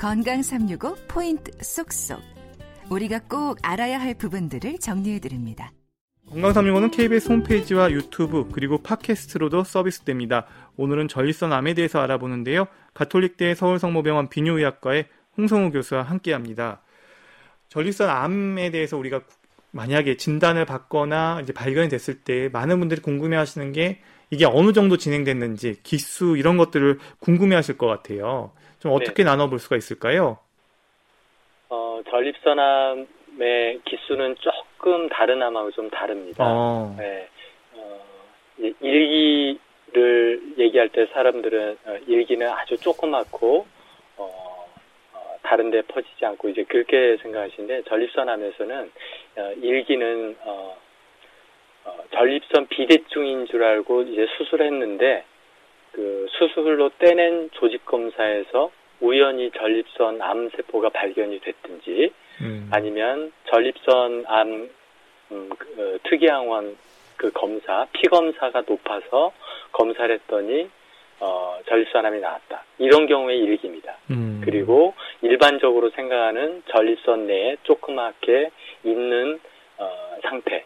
건강 365 포인트 쏙쏙. 우리가 꼭 알아야 할 부분들을 정리해 드립니다. 건강 365는 KBS 홈페이지와 유튜브 그리고 팟캐스트로도 서비스됩니다. 오늘은 전립선 암에 대해서 알아보는데요. 가톨릭대 서울성모병원 비뇨의학과의 홍성우 교수와 함께합니다. 전립선 암에 대해서 우리가 만약에 진단을 받거나 이제 발견이 됐을 때 많은 분들이 궁금해하시는 게 이게 어느 정도 진행됐는지 기수 이런 것들을 궁금해하실 것 같아요. 좀 어떻게 네. 나눠볼 수가 있을까요? 어, 전립선암의 기수는 조금 다른 암하고 좀 다릅니다. 어. 네. 어, 일기를 얘기할 때 사람들은 어, 일기는 아주 조그맣고 어, 어, 다른데 퍼지지 않고 이제 그렇게 생각하시는데 전립선암에서는 어, 일기는 전립선 비대증인 줄 알고 이제 수술했는데 그 수술로 떼낸 조직 검사에서 우연히 전립선 암세포가 발견이 됐든지 음. 아니면 전립선 암 음, 그, 어, 특이항원 그 검사 피 검사가 높아서 검사를 했더니 어, 전립선암이 나왔다. 이런 경우의 일기입니다. 음. 그리고 일반적으로 생각하는 전립선 내에 조그맣게 있는 어, 상태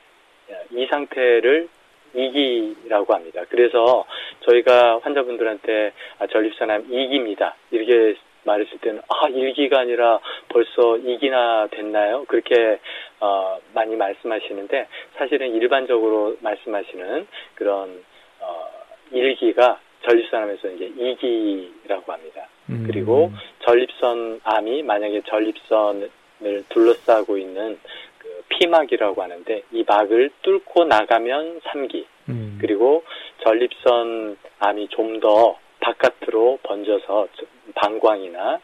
이 상태를 이기라고 합니다. 그래서 저희가 환자분들한테 아, 전립선암 이기입니다. 이렇게 말했을 때는 아 일기가 아니라 벌써 이기나 됐나요? 그렇게 어, 많이 말씀하시는데 사실은 일반적으로 말씀하시는 그런 어, 일기가 전립선암에서 이제 이기라고 합니다. 음. 그리고 전립선 암이 만약에 전립선을 둘러싸고 있는 피막이라고 하는데 이 막을 뚫고 나가면 3기 음. 그리고 전립선 암이 좀 더 바깥으로 번져서 방광이나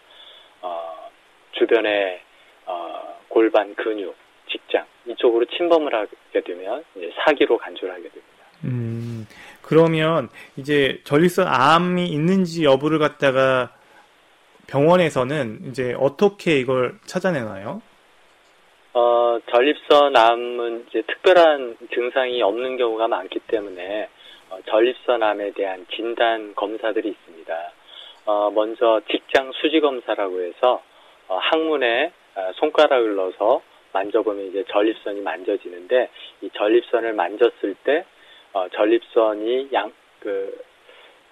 어, 주변의 어, 골반 근육, 직장 이쪽으로 침범을 하게 되면 이제 사기로 간주를 하게 됩니다. 음, 그러면 이제 전립선 암이 있는지 여부를 갖다가 병원에서는 이제 어떻게 이걸 찾아내나요? 어, 전립선 암은 이제 특별한 증상이 없는 경우가 많기 때문에 어, 전립선 암에 대한 진단 검사들이 있습니다. 어, 먼저 직장 수지 검사라고 해서 어, 항문에 어, 손가락을 넣어서 만져보면 이제 전립선이 만져지는데 이 전립선을 만졌을 때 어, 전립선이 양그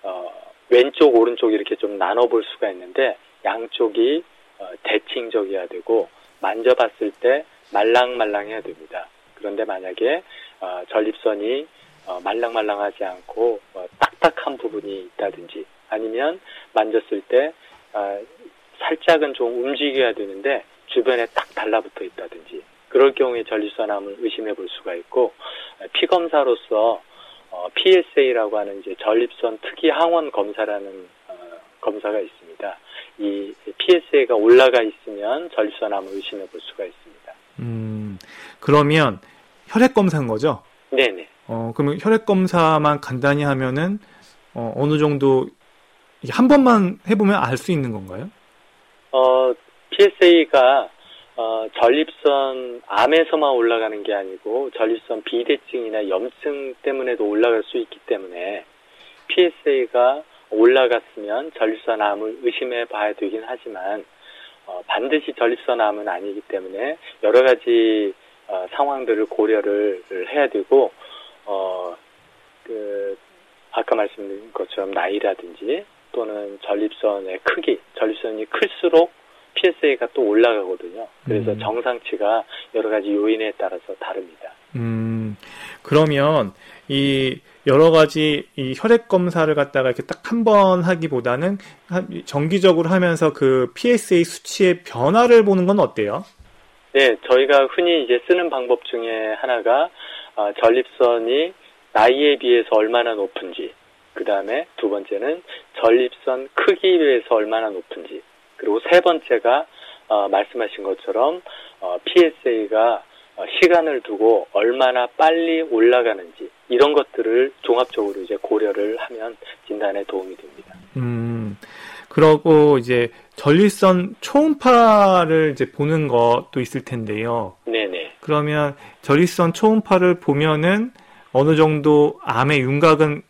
어, 왼쪽 오른쪽 이렇게 좀 나눠 볼 수가 있는데 양쪽이 어, 대칭적이어야 되고 만져봤을 때 말랑말랑해야 됩니다. 그런데 만약에 어, 전립선이 어, 말랑말랑하지 않고 어, 딱딱한 부분이 있다든지 아니면 만졌을 때 어, 살짝은 좀 움직여야 되는데 주변에 딱 달라붙어 있다든지 그럴 경우에 전립선암을 의심해 볼 수가 있고 어, 피 검사로서 어, PSA라고 하는 이제 전립선 특이 항원 검사라는 어, 검사가 있습니다. 이 PSA가 올라가 있으면 전립선암을 의심해 볼 수가 있습니다. 음, 그러면 혈액 검사인 거죠? 네네. 어, 그러면 혈액 검사만 간단히 하면은 어, 어느 정도 한 번만 해보면 알 수 있는 건가요? 어, PSA가 어, 전립선 암에서만 올라가는 게 아니고 전립선 비대증이나 염증 때문에도 올라갈 수 있기 때문에 PSA가 올라갔으면 전립선암을 의심해 봐야 되긴 하지만 어, 반드시 전립선암은 아니기 때문에 여러 가지 어, 상황들을 고려를 해야 되고 어, 그 아까 말씀드린 것처럼 나이라든지 또는 전립선의 크기, 전립선이 클수록 PSA가 또 올라가거든요. 그래서 음. 정상치가 여러 가지 요인에 따라서 다릅니다. 음, 그러면 이 여러 가지 이 혈액 검사를 갖다가 이렇게 딱 한 번 하기보다는 정기적으로 하면서 그 PSA 수치의 변화를 보는 건 어때요? 네, 저희가 흔히 이제 쓰는 방법 중에 하나가 어, 전립선이 나이에 비해서 얼마나 높은지, 그 다음에 두 번째는 전립선 크기에 비해서 얼마나 높은지, 그리고 세 번째가 어, 말씀하신 것처럼 어, PSA가 어, 시간을 두고 얼마나 빨리 올라가는지 이런 것들을 종합적으로 이제 고려를 하면 진단에 도움이 됩니다. 음, 그러고 이제 전립선 초음파를 이제 보는 것도 있을 텐데요. 네네. 그러면 전립선 초음파를 보면은 어느 정도 암의 윤곽은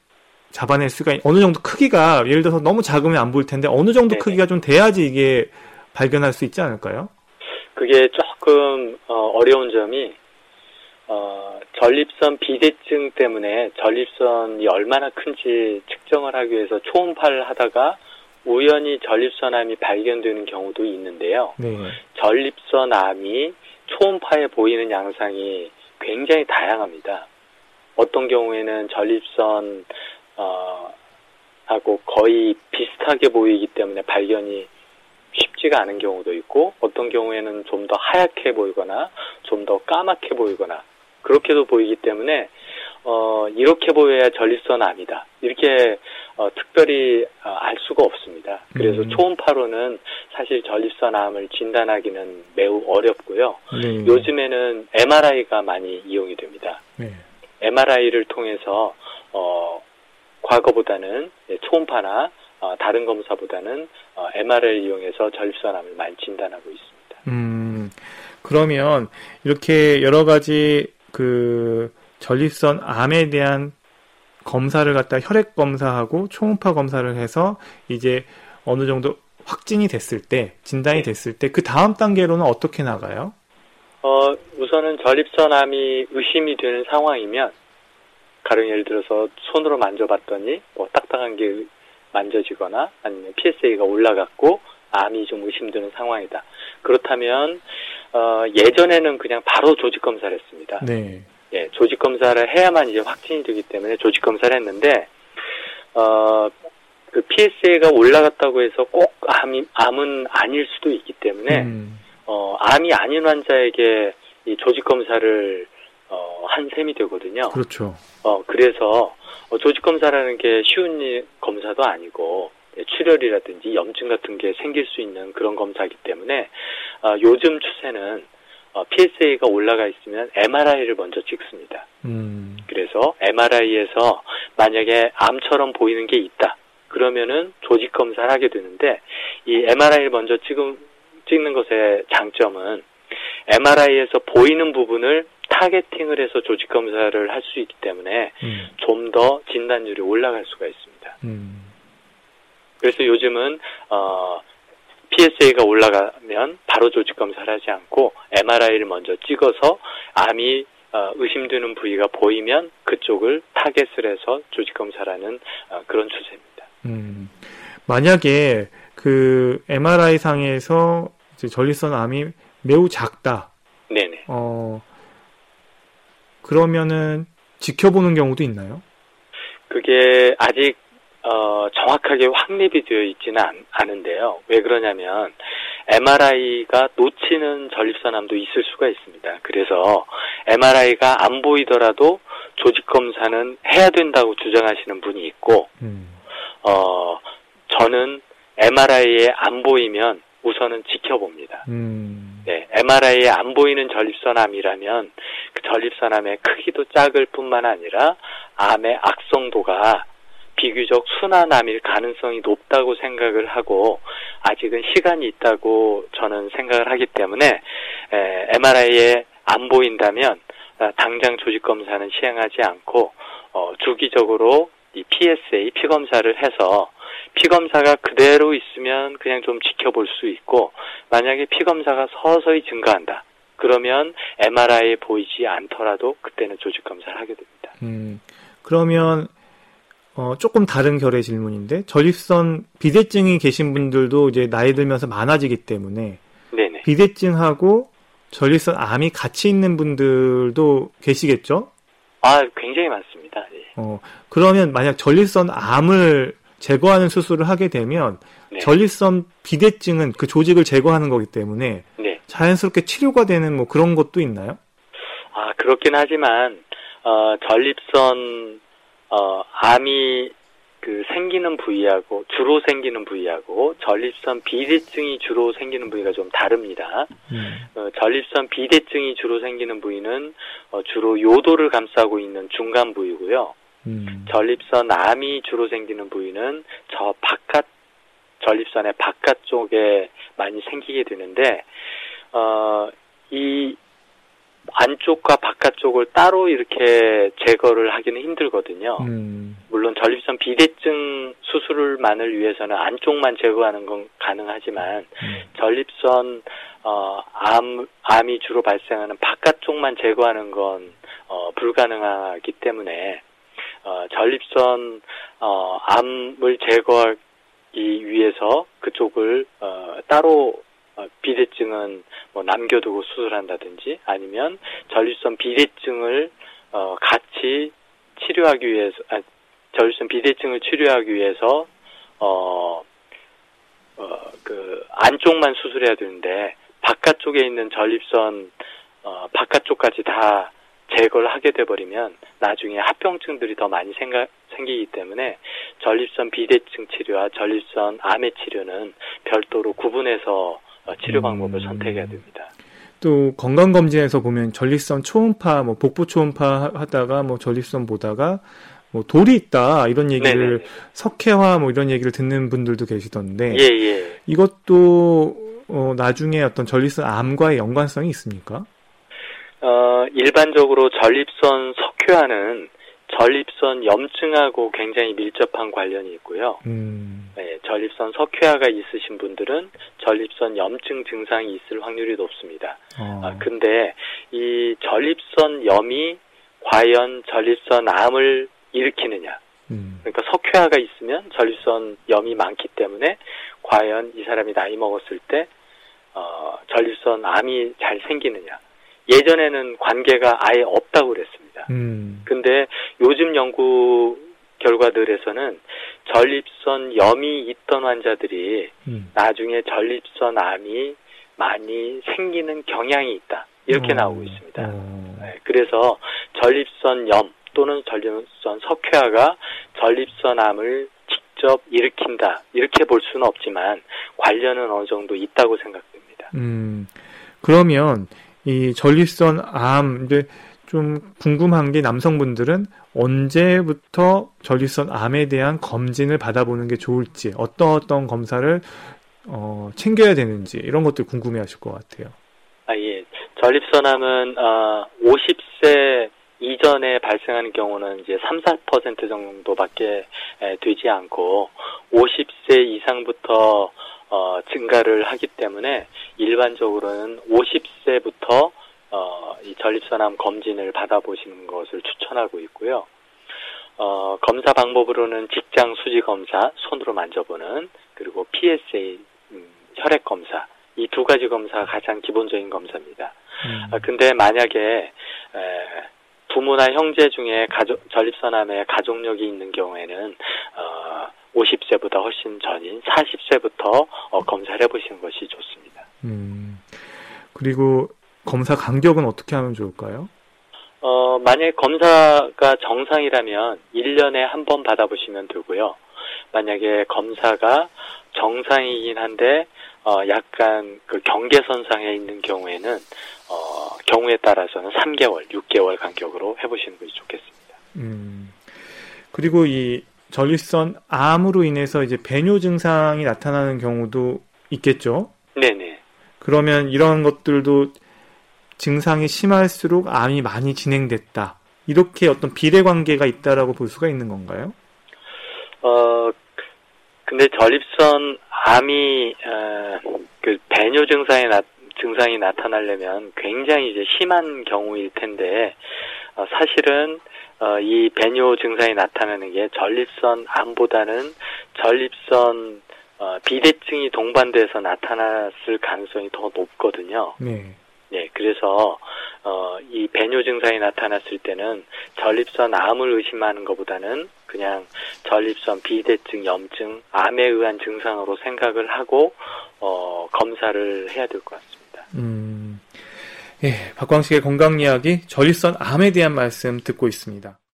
잡아낼 수가 어느 정도 크기가 예를 들어서 너무 작으면 안 보일 텐데 어느 정도 네네. 크기가 좀 돼야지 이게 발견할 수 있지 않을까요? 그게 조금 어, 려운 점이 어, 전립선 비대증 때문에 전립선이 얼마나 큰지 측정을 하기 위해서 초음파를 하다가 우연히 전립선암이 발견되는 경우도 있는데요. 네. 전립선암이 초음파에 보이는 양상이 굉장히 다양합니다. 어떤 경우에는 전립선 어, 하고 거의 비슷하게 보이기 때문에 발견이 쉽지가 않은 경우도 있고 어떤 경우에는 좀 더 하얗게 보이거나 좀 더 까맣게 보이거나 그렇게도 보이기 때문에 어, 이렇게 보여야 전립선 암이다. 이렇게 어, 특별히 어, 알 수가 없습니다. 그래서 음. 초음파로는 사실 전립선 암을 진단하기는 매우 어렵고요. 네. 요즘에는 MRI가 많이 이용이 됩니다. 네. MRI를 통해서 어, 과거보다는 초음파나 어, 다른 검사보다는 어, MRI를 이용해서 전립선암을 많이 진단하고 있습니다. 음, 그러면 이렇게 여러 가지 그 전립선 암에 대한 검사를 갖다 혈액 검사하고 초음파 검사를 해서 이제 어느 정도 확진이 됐을 때 진단이 네. 됐을 때 그 다음 단계로는 어떻게 나가요? 어 우선은 전립선암이 의심이 되는 상황이면 가령 예를 들어서 손으로 만져봤더니 뭐 딱딱한 게 만져지거나 아니면 PSA가 올라갔고 암이 좀 의심되는 상황이다. 그렇다면 어, 예전에는 그냥 바로 조직 검사를 했습니다. 네. 예, 조직 검사를 해야만 이제 확진이 되기 때문에 조직 검사를 했는데 어, 그 PSA가 올라갔다고 해서 꼭 암이, 암은 아닐 수도 있기 때문에 음. 어, 암이 아닌 환자에게 이 조직 검사를 어, 한 셈이 되거든요. 그렇죠. 어, 그래서 어, 조직 검사라는 게 쉬운 검사도 아니고 예, 출혈이라든지 염증 같은 게 생길 수 있는 그런 검사이기 때문에 어, 요즘 추세는 어, PSA가 올라가 있으면 MRI를 먼저 찍습니다. 음. 그래서 MRI에서 만약에 암처럼 보이는 게 있다. 그러면은 조직 검사를 하게 되는데 이 MRI를 먼저 찍은, 찍는 것의 장점은 MRI에서 보이는 부분을 타겟팅을 해서 조직 검사를 할 수 있기 때문에 음. 좀더 진단율이 올라갈 수가 있습니다. 음. 그래서 요즘은 어, PSA가 올라가면 바로 조직 검사를 하지 않고 MRI를 먼저 찍어서 암이 어, 의심되는 부위가 보이면 그쪽을 타겟을 해서 조직 검사라는 어, 그런 추세입니다. 음, 만약에 그 MRI 상에서 전립선 암이 매우 작다. 네네. 어, 그러면은 지켜보는 경우도 있나요? 그게 아직 어, 정확하게 확립이 되어 있지는 않, 은데요 왜 그러냐면 MRI가 놓치는 전립선암도 있을 수가 있습니다. 그래서 MRI가 안 보이더라도 조직 검사는 해야 된다고 주장하시는 분이 있고, 음. 어, 저는 MRI에 안 보이면 우선은 지켜봅니다. 음. 네, MRI에 안 보이는 전립선암이라면 그 전립선암의 크기도 작을 뿐만 아니라 암의 악성도가 비교적 순환암일 가능성이 높다고 생각을 하고 아직은 시간이 있다고 저는 생각을 하기 때문에 에, MRI에 안 보인다면 아, 당장 조직 검사는 시행하지 않고 어, 주기적으로 이 PSA 피 검사를 해서 피 검사가 그대로 있으면 그냥 좀 지켜볼 수 있고 만약에 피 검사가 서서히 증가한다. 그러면 MRI에 보이지 않더라도 그때는 조직 검사를 하게 됩니다. 음, 그러면 어, 조금 다른 결의 질문인데 전립선 비대증이 계신 분들도 이제 나이 들면서 많아지기 때문에 네네. 비대증하고 전립선 암이 같이 있는 분들도 계시겠죠? 아, 굉장히 많습니다. 네. 어, 그러면 만약 전립선 암을 제거하는 수술을 하게 되면 네. 전립선 비대증은 그 조직을 제거하는 거기 때문에 네. 자연스럽게 치료가 되는 뭐 그런 것도 있나요? 아, 그렇긴 하지만 어, 전립선 어, 암이 그 생기는 부위하고 주로 생기는 부위하고 전립선 비대증이 주로 생기는 부위가 좀 다릅니다. 음. 어, 전립선 비대증이 주로 생기는 부위는 어, 주로 요도를 감싸고 있는 중간 부위고요. 음. 전립선 암이 주로 생기는 부위는 저 바깥 전립선의 바깥쪽에 많이 생기게 되는데 어, 이 안쪽과 바깥쪽을 따로 이렇게 제거를 하기는 힘들거든요. 음. 물론 전립선 비대증 수술만을 위해서는 안쪽만 제거하는 건 가능하지만 음. 전립선 어, 암, 암이 주로 발생하는 바깥쪽만 제거하는 건 어, 불가능하기 때문에 어, 전립선 어, 암을 제거하기 위해서 그쪽을 어, 따로 어, 비대증은 뭐 남겨두고 수술한다든지 아니면 전립선 비대증을 어, 같이 치료하기 위해서 아, 전립선 비대증을 치료하기 위해서 어, 어, 그 안쪽만 수술해야 되는데 바깥쪽에 있는 전립선 어, 바깥쪽까지 다 제거를 하게 돼버리면 나중에 합병증들이 더 많이 생가, 생기기 때문에 전립선 비대증 치료와 전립선 암의 치료는 별도로 구분해서 어, 치료 방법을 음. 선택해야 됩니다. 또 건강 검진에서 보면 전립선 초음파, 뭐 복부 초음파 하다가 뭐 전립선 보다가 뭐 돌이 있다 이런 얘기를 네네. 석회화 뭐 이런 얘기를 듣는 분들도 계시던데 예, 예. 이것도 어, 나중에 어떤 전립선 암과의 연관성이 있습니까? 어, 일반적으로 전립선 석회화는 전립선 염증하고 굉장히 밀접한 관련이 있고요. 음, 네, 전립선 석회화가 있으신 분들은 전립선 염증 증상이 있을 확률이 높습니다. 어, 아, 근데 이 전립선 염이 과연 전립선 암을 일으키느냐? 음, 그러니까 석회화가 있으면 전립선 염이 많기 때문에 과연 이 사람이 나이 먹었을 때 어, 전립선 암이 잘 생기느냐? 예전에는 관계가 아예 없다고 그랬습니다. 음, 근데 요즘 연구 결과들에서는 전립선 염이 있던 환자들이 음. 나중에 전립선 암이 많이 생기는 경향이 있다. 이렇게 어, 나오고 있습니다. 어, 네, 그래서 전립선 염 또는 전립선 석회화가 전립선 암을 직접 일으킨다. 이렇게 볼 수는 없지만 관련은 어느 정도 있다고 생각됩니다. 음, 그러면 이 전립선 암 이제 좀 궁금한 게 남성분들은 언제부터 전립선 암에 대한 검진을 받아보는 게 좋을지 어떤 어떤 검사를 어, 챙겨야 되는지 이런 것들 궁금해하실 것 같아요. 아, 예. 전립선암은, 어, 50세 이전에 발생하는 경우는 이제 3, 4% 정도밖에 에, 되지 않고, 50세 이상부터, 어, 증가를 하기 때문에, 일반적으로는 50세부터, 어, 이 전립선암 검진을 받아보시는 것을 추천하고 있고요. 어, 검사 방법으로는 직장 수지 검사, 손으로 만져보는, 그리고 PSA, 음, 혈액 검사, 이 두 가지 검사가 가장 기본적인 검사입니다. 음, 아, 근데 만약에 에, 부모나 형제 중에 가족 전립선암에 가족력이 있는 경우에는 어, 50세보다 훨씬 전인 40세부터 어, 검사를 해보시는 것이 좋습니다. 음, 그리고 검사 간격은 어떻게 하면 좋을까요? 어, 만약에 검사가 정상이라면 1년에 한 번 받아보시면 되고요. 만약에 검사가 정상이긴 한데 어, 약간 그 경계선상에 있는 경우에는 어, 경우에 따라서는 3개월, 6개월 간격으로 해보시는 것이 좋겠습니다. 음, 그리고 이 전립선 암으로 인해서 이제 배뇨 증상이 나타나는 경우도 있겠죠? 네네. 그러면 이런 것들도 증상이 심할수록 암이 많이 진행됐다. 이렇게 어떤 비례 관계가 있다라고 볼 수가 있는 건가요? 어, 근데 전립선 암이 어, 그 배뇨 증상이 나 증상이 나타나려면 굉장히 이제 심한 경우일 텐데 어, 사실은 어, 이 배뇨 증상이 나타나는 게 전립선 암보다는 전립선 어, 비대증이 동반돼서 나타났을 가능성이 더 높거든요. 네. 네, 그래서 어, 이 배뇨 증상이 나타났을 때는 전립선 암을 의심하는 것보다는 그냥 전립선 비대증, 염증, 암에 의한 증상으로 생각을 하고 어, 검사를 해야 될 것 같습니다. 음, 예, 박광식의 건강 이야기 전립선 암에 대한 말씀 듣고 있습니다.